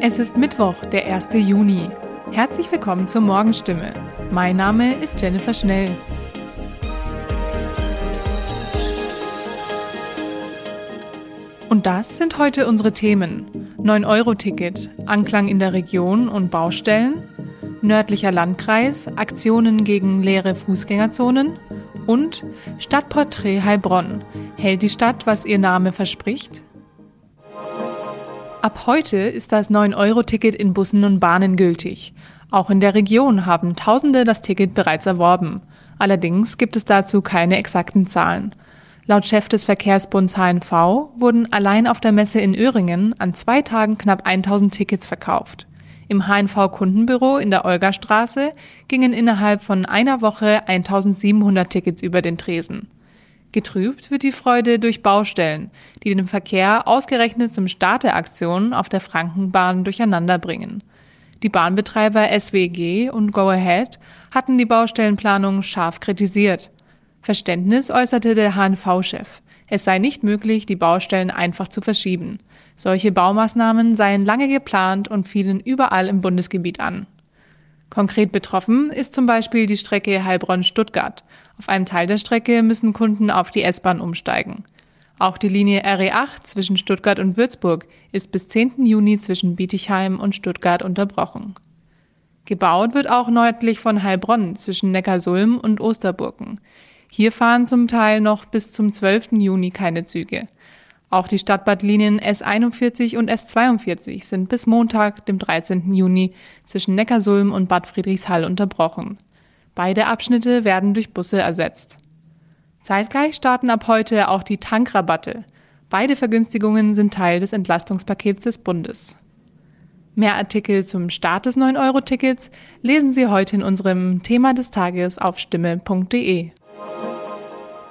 Es ist Mittwoch, der 1. Juni. Herzlich willkommen zur Morgenstimme. Mein Name ist Jennifer Schnell. Und das sind heute unsere Themen. 9-Euro-Ticket, Anklang in der Region und Baustellen, nördlicher Landkreis, Aktionen gegen leere Fußgängerzonen und Stadtporträt Heilbronn. Hält die Stadt, was ihr Name verspricht? Ab heute ist das 9-Euro-Ticket in Bussen und Bahnen gültig. Auch in der Region haben Tausende das Ticket bereits erworben. Allerdings gibt es dazu keine exakten Zahlen. Laut Chef des Verkehrsbunds HNV wurden allein auf der Messe in Öhringen an zwei Tagen knapp 1000 Tickets verkauft. Im HNV-Kundenbüro in der Olgastraße gingen innerhalb von einer Woche 1700 Tickets über den Tresen. Getrübt wird die Freude durch Baustellen, die den Verkehr ausgerechnet zum Start der Aktion auf der Frankenbahn durcheinanderbringen. Die Bahnbetreiber SWG und Go Ahead hatten die Baustellenplanung scharf kritisiert. Verständnis äußerte der HNV-Chef. Es sei nicht möglich, die Baustellen einfach zu verschieben. Solche Baumaßnahmen seien lange geplant und fielen überall im Bundesgebiet an. Konkret betroffen ist zum Beispiel die Strecke Heilbronn-Stuttgart. Auf einem Teil der Strecke müssen Kunden auf die S-Bahn umsteigen. Auch die Linie RE8 zwischen Stuttgart und Würzburg ist bis 10. Juni zwischen Bietigheim und Stuttgart unterbrochen. Gebaut wird auch nördlich von Heilbronn zwischen Neckarsulm und Osterburken. Hier fahren zum Teil noch bis zum 12. Juni keine Züge. Auch die Stadtbadlinien S41 und S42 sind bis Montag, dem 13. Juni, zwischen Neckarsulm und Bad Friedrichshall unterbrochen. Beide Abschnitte werden durch Busse ersetzt. Zeitgleich starten ab heute auch die Tankrabatte. Beide Vergünstigungen sind Teil des Entlastungspakets des Bundes. Mehr Artikel zum Start des 9-Euro-Tickets lesen Sie heute in unserem Thema des Tages auf stimme.de.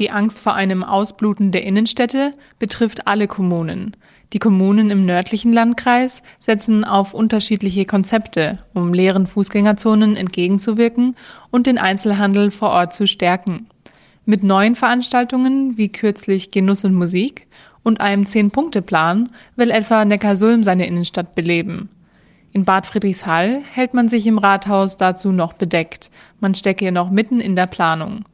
Die Angst vor einem Ausbluten der Innenstädte betrifft alle Kommunen. Die Kommunen im nördlichen Landkreis setzen auf unterschiedliche Konzepte, um leeren Fußgängerzonen entgegenzuwirken und den Einzelhandel vor Ort zu stärken. Mit neuen Veranstaltungen wie kürzlich Genuss und Musik und einem Zehn-Punkte-Plan will etwa Neckarsulm seine Innenstadt beleben. In Bad Friedrichshall hält man sich im Rathaus dazu noch bedeckt. Man stecke noch mitten in der Planung.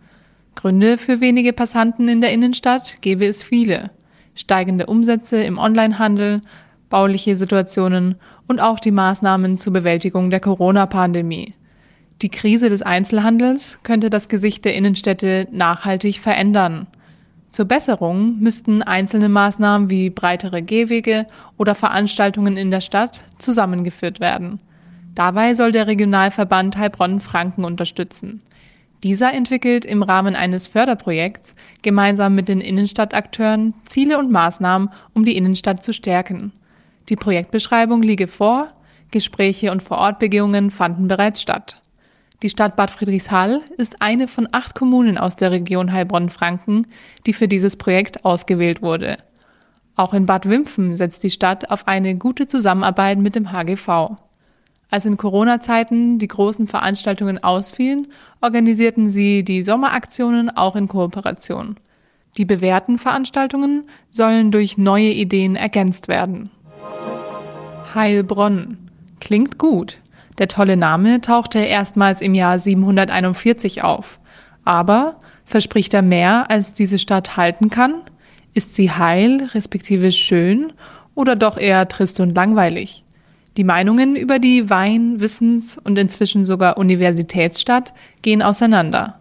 Gründe für wenige Passanten in der Innenstadt gäbe es viele. Steigende Umsätze im Onlinehandel, bauliche Situationen und auch die Maßnahmen zur Bewältigung der Corona-Pandemie. Die Krise des Einzelhandels könnte das Gesicht der Innenstädte nachhaltig verändern. Zur Besserung müssten einzelne Maßnahmen wie breitere Gehwege oder Veranstaltungen in der Stadt zusammengeführt werden. Dabei soll der Regionalverband Heilbronn-Franken unterstützen. Dieser entwickelt im Rahmen eines Förderprojekts gemeinsam mit den Innenstadtakteuren Ziele und Maßnahmen, um die Innenstadt zu stärken. Die Projektbeschreibung liege vor, Gespräche und Vorortbegehungen fanden bereits statt. Die Stadt Bad Friedrichshall ist eine von acht Kommunen aus der Region Heilbronn-Franken, die für dieses Projekt ausgewählt wurde. Auch in Bad Wimpfen setzt die Stadt auf eine gute Zusammenarbeit mit dem HGV. Als in Corona-Zeiten die großen Veranstaltungen ausfielen, organisierten sie die Sommeraktionen auch in Kooperation. Die bewährten Veranstaltungen sollen durch neue Ideen ergänzt werden. Heilbronn. Klingt gut. Der tolle Name tauchte erstmals im Jahr 741 auf. Aber verspricht er mehr, als diese Stadt halten kann? Ist sie heil, respektive schön oder doch eher trist und langweilig? Die Meinungen über die Wein-, Wissens- und inzwischen sogar Universitätsstadt gehen auseinander.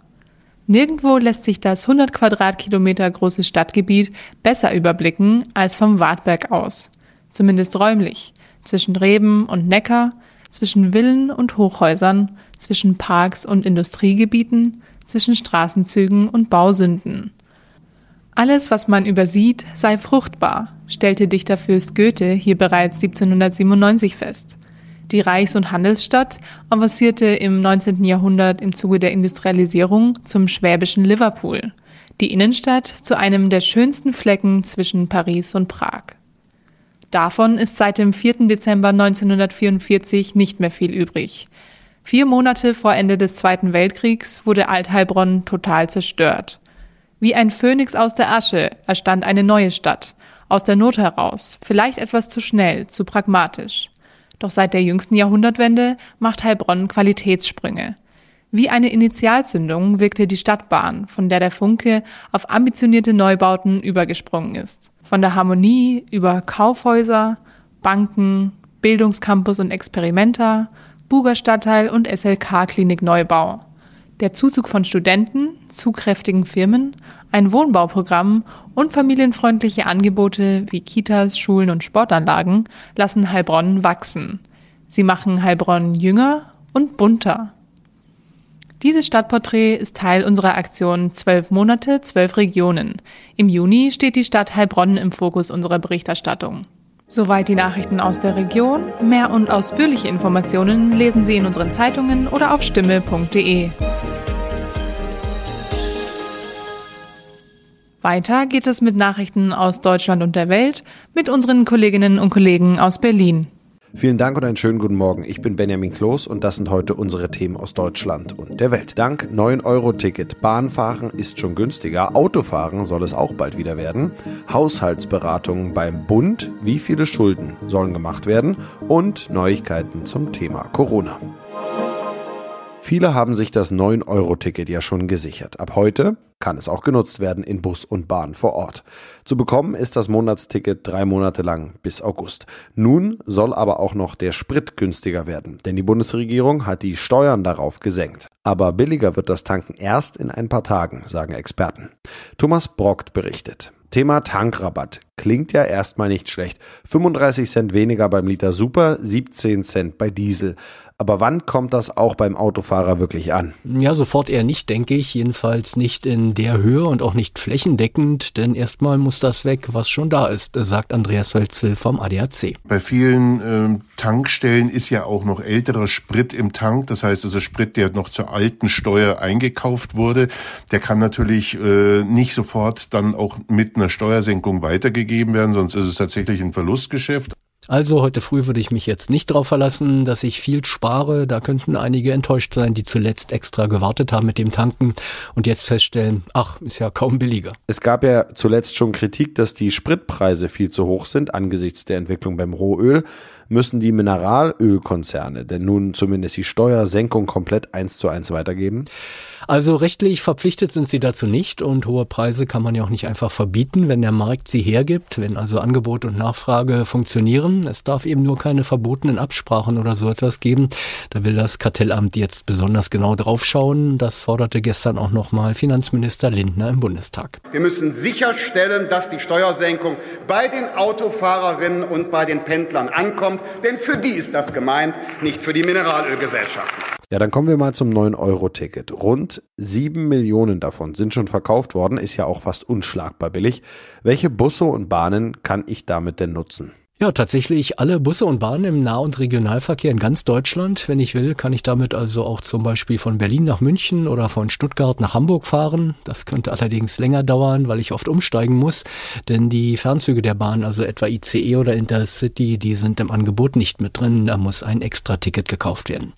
Nirgendwo lässt sich das 100 Quadratkilometer große Stadtgebiet besser überblicken als vom Wartberg aus. Zumindest räumlich. Zwischen Reben und Neckar, zwischen Villen und Hochhäusern, zwischen Parks und Industriegebieten, zwischen Straßenzügen und Bausünden. Alles, was man übersieht, sei fruchtbar, stellte Dichterfürst Goethe hier bereits 1797 fest. Die Reichs- und Handelsstadt avancierte im 19. Jahrhundert im Zuge der Industrialisierung zum schwäbischen Liverpool, die Innenstadt zu einem der schönsten Flecken zwischen Paris und Prag. Davon ist seit dem 4. Dezember 1944 nicht mehr viel übrig. Vier Monate vor Ende des Zweiten Weltkriegs wurde Altheilbronn total zerstört. Wie ein Phönix aus der Asche erstand eine neue Stadt, Aus der Not heraus, vielleicht etwas zu schnell, zu pragmatisch. Doch seit der jüngsten Jahrhundertwende macht Heilbronn Qualitätssprünge. Wie eine Initialzündung wirkte die Stadtbahn, von der der Funke auf ambitionierte Neubauten übergesprungen ist. Von der Harmonie über Kaufhäuser, Banken, Bildungscampus und Experimenta, Buger Stadtteil und SLK Klinik Neubau. Der Zuzug von Studenten, zugkräftigen Firmen, ein Wohnbauprogramm und familienfreundliche Angebote wie Kitas, Schulen und Sportanlagen lassen Heilbronn wachsen. Sie machen Heilbronn jünger und bunter. Dieses Stadtporträt ist Teil unserer Aktion Zwölf Monate, zwölf Regionen. Im Juni steht die Stadt Heilbronn im Fokus unserer Berichterstattung. Soweit die Nachrichten aus der Region. Mehr und ausführliche Informationen lesen Sie in unseren Zeitungen oder auf stimme.de. Weiter geht es mit Nachrichten aus Deutschland und der Welt mit unseren Kolleginnen und Kollegen aus Berlin. Vielen Dank und einen schönen guten Morgen. Ich bin Benjamin Kloß und das sind heute unsere Themen aus Deutschland und der Welt. Dank 9-Euro-Ticket. Bahnfahren ist schon günstiger. Autofahren soll es auch bald wieder werden. Haushaltsberatungen beim Bund. Wie viele Schulden sollen gemacht werden? Und Neuigkeiten zum Thema Corona. Viele haben sich das 9-Euro-Ticket ja schon gesichert. Ab heute kann es auch genutzt werden in Bus und Bahn vor Ort. Zu bekommen ist das Monatsticket drei Monate lang bis August. Nun soll aber auch noch der Sprit günstiger werden, denn die Bundesregierung hat die Steuern darauf gesenkt. Aber billiger wird das Tanken erst in ein paar Tagen, sagen Experten. Thomas Brockt berichtet. Thema Tankrabatt. Klingt ja erstmal nicht schlecht. 35 Cent weniger beim Liter Super, 17 Cent bei Diesel. Aber wann kommt das auch beim Autofahrer wirklich an? Ja, sofort eher nicht, denke ich. Jedenfalls nicht in der Höhe und auch nicht flächendeckend, denn erstmal muss das weg, was schon da ist, sagt Andreas Wölzel vom ADAC. Bei vielen äh, Tankstellen ist ja auch noch älterer Sprit im Tank. Das heißt, also Sprit, der noch zur alten Steuer eingekauft wurde, der kann natürlich äh, nicht sofort dann auch mit einer Steuersenkung weitergegeben werden, sonst ist es tatsächlich ein Verlustgeschäft. Also heute früh würde ich mich jetzt nicht darauf verlassen, dass ich viel spare. Da könnten einige enttäuscht sein, die zuletzt extra gewartet haben mit dem Tanken und jetzt feststellen, ach, ist ja kaum billiger. Es gab ja zuletzt schon Kritik, dass die Spritpreise viel zu hoch sind angesichts der Entwicklung beim Rohöl. Müssen die Mineralölkonzerne denn nun zumindest die Steuersenkung komplett eins zu eins weitergeben? Also rechtlich verpflichtet sind sie dazu nicht und hohe Preise kann man ja auch nicht einfach verbieten, wenn der Markt sie hergibt, wenn also Angebot und Nachfrage funktionieren. Es darf eben nur keine verbotenen Absprachen oder so etwas geben. Da will das Kartellamt jetzt besonders genau draufschauen. Das forderte gestern auch nochmal Finanzminister Lindner im Bundestag. Wir müssen sicherstellen, dass die Steuersenkung bei den Autofahrerinnen und bei den Pendlern ankommt, denn für die ist das gemeint, nicht für die Mineralölgesellschaften. Ja, dann kommen wir mal zum 9-Euro-Ticket. Rund 7 Millionen davon sind schon verkauft worden, ist ja auch fast unschlagbar billig. Welche Busse und Bahnen kann ich damit denn nutzen? Ja, tatsächlich alle Busse und Bahnen im Nah- und Regionalverkehr in ganz Deutschland. Wenn ich will, kann ich damit also auch zum Beispiel von Berlin nach München oder von Stuttgart nach Hamburg fahren. Das könnte allerdings länger dauern, weil ich oft umsteigen muss, denn die Fernzüge der Bahn, also etwa ICE oder Intercity, die sind im Angebot nicht mit drin. Da muss ein extra Ticket gekauft werden.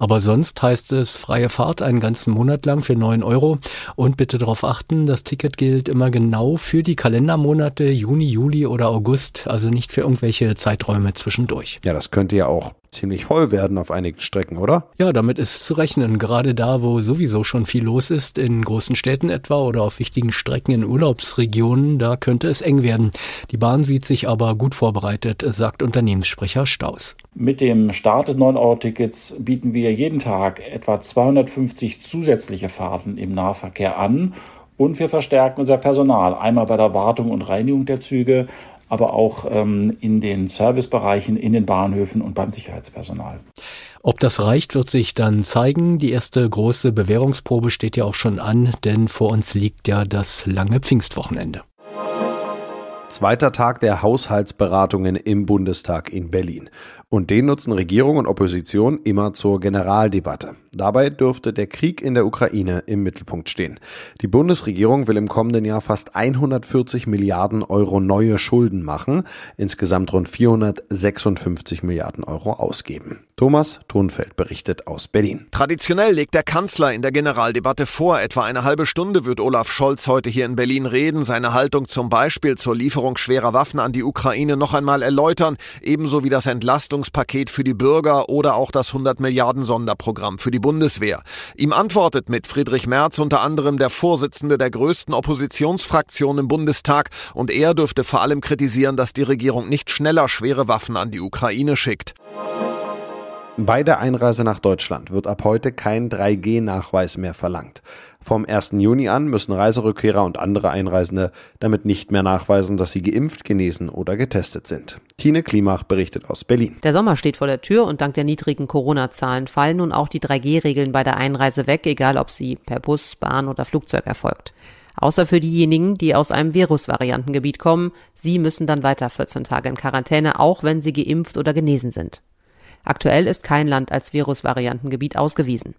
Aber sonst heißt es freie Fahrt einen ganzen Monat lang für neun Euro. Und bitte darauf achten, das Ticket gilt immer genau für die Kalendermonate Juni, Juli oder August, also nicht für irgendwelche Zeiträume zwischendurch. Ja, das könnte ja auch ziemlich voll werden auf einigen Strecken, oder? Ja, damit ist zu rechnen. Gerade da, wo sowieso schon viel los ist, in großen Städten etwa oder auf wichtigen Strecken in Urlaubsregionen, da könnte es eng werden. Die Bahn sieht sich aber gut vorbereitet, sagt Unternehmenssprecher Staus. Mit dem Start des 9-Euro-Tickets bieten wir jeden Tag etwa 250 zusätzliche Fahrten im Nahverkehr an und wir verstärken unser Personal einmal bei der Wartung und Reinigung der Züge, aber auch ähm, in den Servicebereichen, in den Bahnhöfen und beim Sicherheitspersonal. Ob das reicht, wird sich dann zeigen. Die erste große Bewährungsprobe steht ja auch schon an, denn vor uns liegt ja das lange Pfingstwochenende. Zweiter Tag der Haushaltsberatungen im Bundestag in Berlin. Und den nutzen Regierung und Opposition immer zur Generaldebatte. Dabei dürfte der Krieg in der Ukraine im Mittelpunkt stehen. Die Bundesregierung will im kommenden Jahr fast 140 Milliarden Euro neue Schulden machen, insgesamt rund 456 Milliarden Euro ausgeben. Thomas Thunfeld berichtet aus Berlin. Traditionell legt der Kanzler in der Generaldebatte vor. Etwa eine halbe Stunde wird Olaf Scholz heute hier in Berlin reden, seine Haltung zum Beispiel zur Lieferung schwerer Waffen an die Ukraine noch einmal erläutern, ebenso wie das Entlastungspaket für die Bürger oder auch das 100 Milliarden Sonderprogramm für die Bundeswehr. Ihm antwortet mit Friedrich Merz unter anderem der Vorsitzende der größten Oppositionsfraktion im Bundestag und er dürfte vor allem kritisieren, dass die Regierung nicht schneller schwere Waffen an die Ukraine schickt. Bei der Einreise nach Deutschland wird ab heute kein 3G-Nachweis mehr verlangt. Vom 1. Juni an müssen Reiserückkehrer und andere Einreisende damit nicht mehr nachweisen, dass sie geimpft, genesen oder getestet sind. Tine Klimach berichtet aus Berlin. Der Sommer steht vor der Tür und dank der niedrigen Corona-Zahlen fallen nun auch die 3G-Regeln bei der Einreise weg, egal ob sie per Bus, Bahn oder Flugzeug erfolgt. Außer für diejenigen, die aus einem Virusvariantengebiet kommen. Sie müssen dann weiter 14 Tage in Quarantäne, auch wenn sie geimpft oder genesen sind. Aktuell ist kein Land als Virusvariantengebiet ausgewiesen.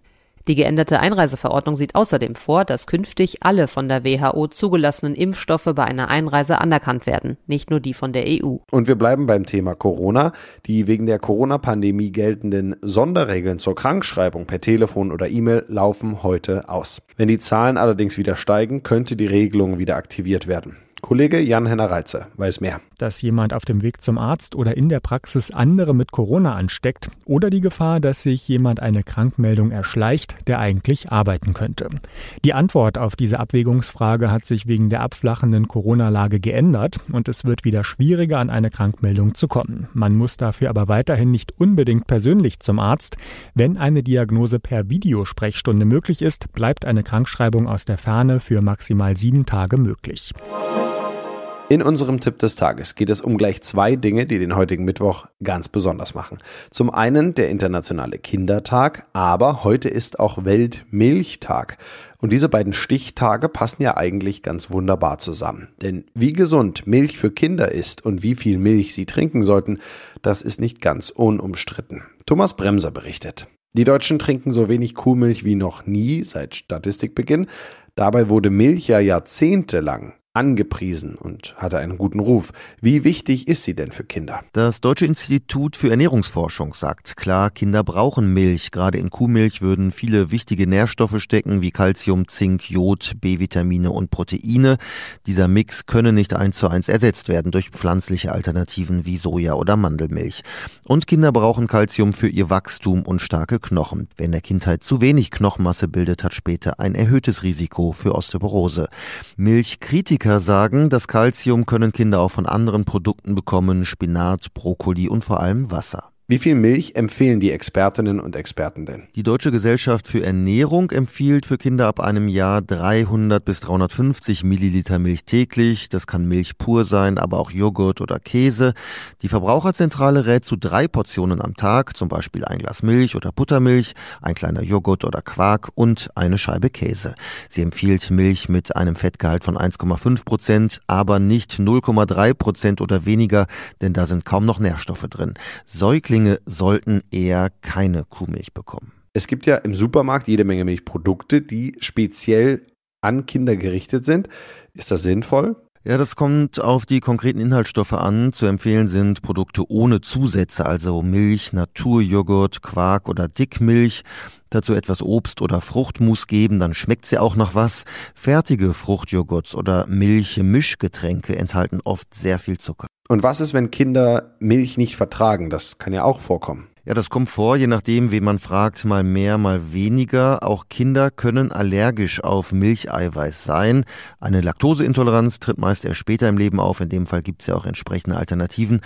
Die geänderte Einreiseverordnung sieht außerdem vor, dass künftig alle von der WHO zugelassenen Impfstoffe bei einer Einreise anerkannt werden, nicht nur die von der EU. Und wir bleiben beim Thema Corona. Die wegen der Corona-Pandemie geltenden Sonderregeln zur Krankschreibung per Telefon oder E-Mail laufen heute aus. Wenn die Zahlen allerdings wieder steigen, könnte die Regelung wieder aktiviert werden. Kollege Jan-Henner Reitze weiß mehr. Dass jemand auf dem Weg zum Arzt oder in der Praxis andere mit Corona ansteckt oder die Gefahr, dass sich jemand eine Krankmeldung erschleicht, der eigentlich arbeiten könnte. Die Antwort auf diese Abwägungsfrage hat sich wegen der abflachenden Corona-Lage geändert und es wird wieder schwieriger, an eine Krankmeldung zu kommen. Man muss dafür aber weiterhin nicht unbedingt persönlich zum Arzt. Wenn eine Diagnose per Videosprechstunde möglich ist, bleibt eine Krankschreibung aus der Ferne für maximal sieben Tage möglich. In unserem Tipp des Tages geht es um gleich zwei Dinge, die den heutigen Mittwoch ganz besonders machen. Zum einen der internationale Kindertag, aber heute ist auch Weltmilchtag. Und diese beiden Stichtage passen ja eigentlich ganz wunderbar zusammen. Denn wie gesund Milch für Kinder ist und wie viel Milch sie trinken sollten, das ist nicht ganz unumstritten. Thomas Bremser berichtet. Die Deutschen trinken so wenig Kuhmilch wie noch nie seit Statistikbeginn. Dabei wurde Milch ja jahrzehntelang angepriesen und hatte einen guten Ruf. Wie wichtig ist sie denn für Kinder? Das Deutsche Institut für Ernährungsforschung sagt klar, Kinder brauchen Milch. Gerade in Kuhmilch würden viele wichtige Nährstoffe stecken, wie Calcium, Zink, Jod, B-Vitamine und Proteine. Dieser Mix könne nicht eins zu eins ersetzt werden durch pflanzliche Alternativen wie Soja oder Mandelmilch. Und Kinder brauchen Calcium für ihr Wachstum und starke Knochen. Wer in der Kindheit zu wenig Knochenmasse bildet, hat später ein erhöhtes Risiko für Osteoporose. Milchkritiker Kritiker sagen, das Kalzium können Kinder auch von anderen Produkten bekommen, Spinat, Brokkoli und vor allem Wasser. Wie viel Milch empfehlen die Expertinnen und Experten denn? Die Deutsche Gesellschaft für Ernährung empfiehlt für Kinder ab einem Jahr 300 bis 350 Milliliter Milch täglich. Das kann Milch pur sein, aber auch Joghurt oder Käse. Die Verbraucherzentrale rät zu drei Portionen am Tag, zum Beispiel ein Glas Milch oder Buttermilch, ein kleiner Joghurt oder Quark und eine Scheibe Käse. Sie empfiehlt Milch mit einem Fettgehalt von 1,5 Prozent, aber nicht 0,3 Prozent oder weniger, denn da sind kaum noch Nährstoffe drin. Säuglinge Säuglinge sollten eher keine Kuhmilch bekommen. Es gibt ja im Supermarkt jede Menge Milchprodukte, die speziell an Kinder gerichtet sind. Ist das sinnvoll? Ja, das kommt auf die konkreten Inhaltsstoffe an. Zu empfehlen sind Produkte ohne Zusätze, also Milch, Naturjoghurt, Quark oder Dickmilch. Dazu etwas Obst oder Fruchtmus geben, dann schmeckt sie auch noch was. Fertige Fruchtjoghurts oder Milchmischgetränke enthalten oft sehr viel Zucker. Und was ist, wenn Kinder Milch nicht vertragen? Das kann ja auch vorkommen. Ja, das kommt vor, je nachdem, wen man fragt, mal mehr, mal weniger. Auch Kinder können allergisch auf Milcheiweiß sein. Eine Laktoseintoleranz tritt meist erst später im Leben auf. In dem Fall gibt es ja auch entsprechende Alternativen.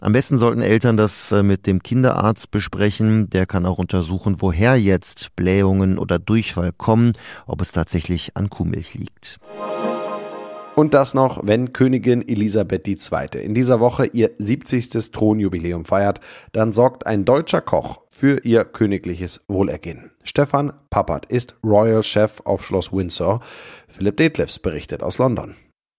Am besten sollten Eltern das äh, mit dem Kinderarzt besprechen. Der kann auch untersuchen, woher jetzt Blähungen oder Durchfall kommen, ob es tatsächlich an Kuhmilch liegt. Und das noch, wenn Königin Elisabeth II. in dieser Woche ihr 70. Thronjubiläum feiert, dann sorgt ein deutscher Koch für ihr königliches Wohlergehen. Stefan Pappert ist Royal Chef auf Schloss Windsor. Philipp Detlefs berichtet aus London.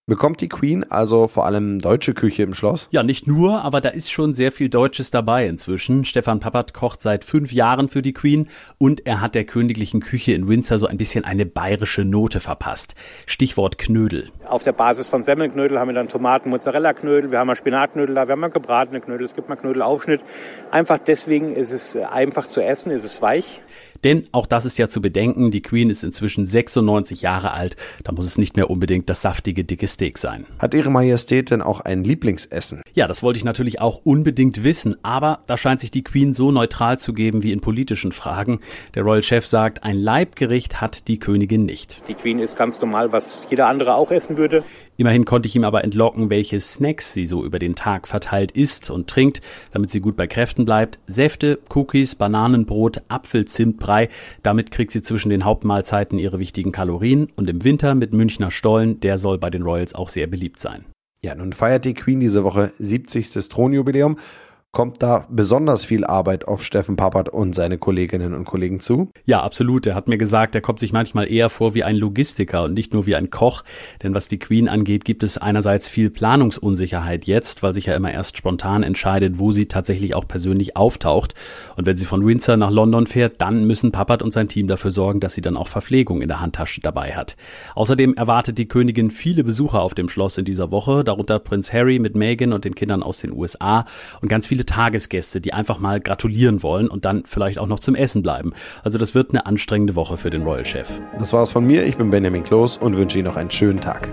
Bekommt die Queen also vor allem deutsche Küche im Schloss? Ja, nicht nur, aber da ist schon sehr viel Deutsches dabei inzwischen. Stefan Pappert kocht seit fünf Jahren für die Queen und er hat der königlichen Küche in Windsor so ein bisschen eine bayerische Note verpasst. Stichwort Knödel. Auf der Basis von Semmelknödel haben wir dann Tomaten, Mozzarella-Knödel, wir haben mal Spinatknödel da, wir haben mal gebratene Knödel, es gibt mal Knödelaufschnitt. Einfach deswegen ist es einfach zu essen, ist es weich. Denn auch das ist ja zu bedenken, die Queen ist inzwischen 96 Jahre alt, da muss es nicht mehr unbedingt das saftige, dicke Steak sein. Hat Ihre Majestät denn auch ein Lieblingsessen? Ja, das wollte ich natürlich auch unbedingt wissen, aber da scheint sich die Queen so neutral zu geben wie in politischen Fragen. Der Royal Chef sagt, ein Leibgericht hat die Königin nicht. Die Queen ist ganz normal, was jeder andere auch essen würde. Immerhin konnte ich ihm aber entlocken, welche Snacks sie so über den Tag verteilt isst und trinkt, damit sie gut bei Kräften bleibt. Säfte, Cookies, Bananenbrot, Apfelzimtbrei. Damit kriegt sie zwischen den Hauptmahlzeiten ihre wichtigen Kalorien. Und im Winter mit Münchner Stollen, der soll bei den Royals auch sehr beliebt sein. Ja, nun feiert die Queen diese Woche 70. Thronjubiläum. Kommt da besonders viel Arbeit auf Steffen Pappert und seine Kolleginnen und Kollegen zu? Ja, absolut. Er hat mir gesagt, er kommt sich manchmal eher vor wie ein Logistiker und nicht nur wie ein Koch. Denn was die Queen angeht, gibt es einerseits viel Planungsunsicherheit jetzt, weil sich ja immer erst spontan entscheidet, wo sie tatsächlich auch persönlich auftaucht. Und wenn sie von Windsor nach London fährt, dann müssen Pappert und sein Team dafür sorgen, dass sie dann auch Verpflegung in der Handtasche dabei hat. Außerdem erwartet die Königin viele Besucher auf dem Schloss in dieser Woche, darunter Prinz Harry mit Meghan und den Kindern aus den USA und ganz viele viele Tagesgäste, die einfach mal gratulieren wollen und dann vielleicht auch noch zum Essen bleiben. Also das wird eine anstrengende Woche für den Royal Chef. Das war's von mir. Ich bin Benjamin Kloß und wünsche Ihnen noch einen schönen Tag.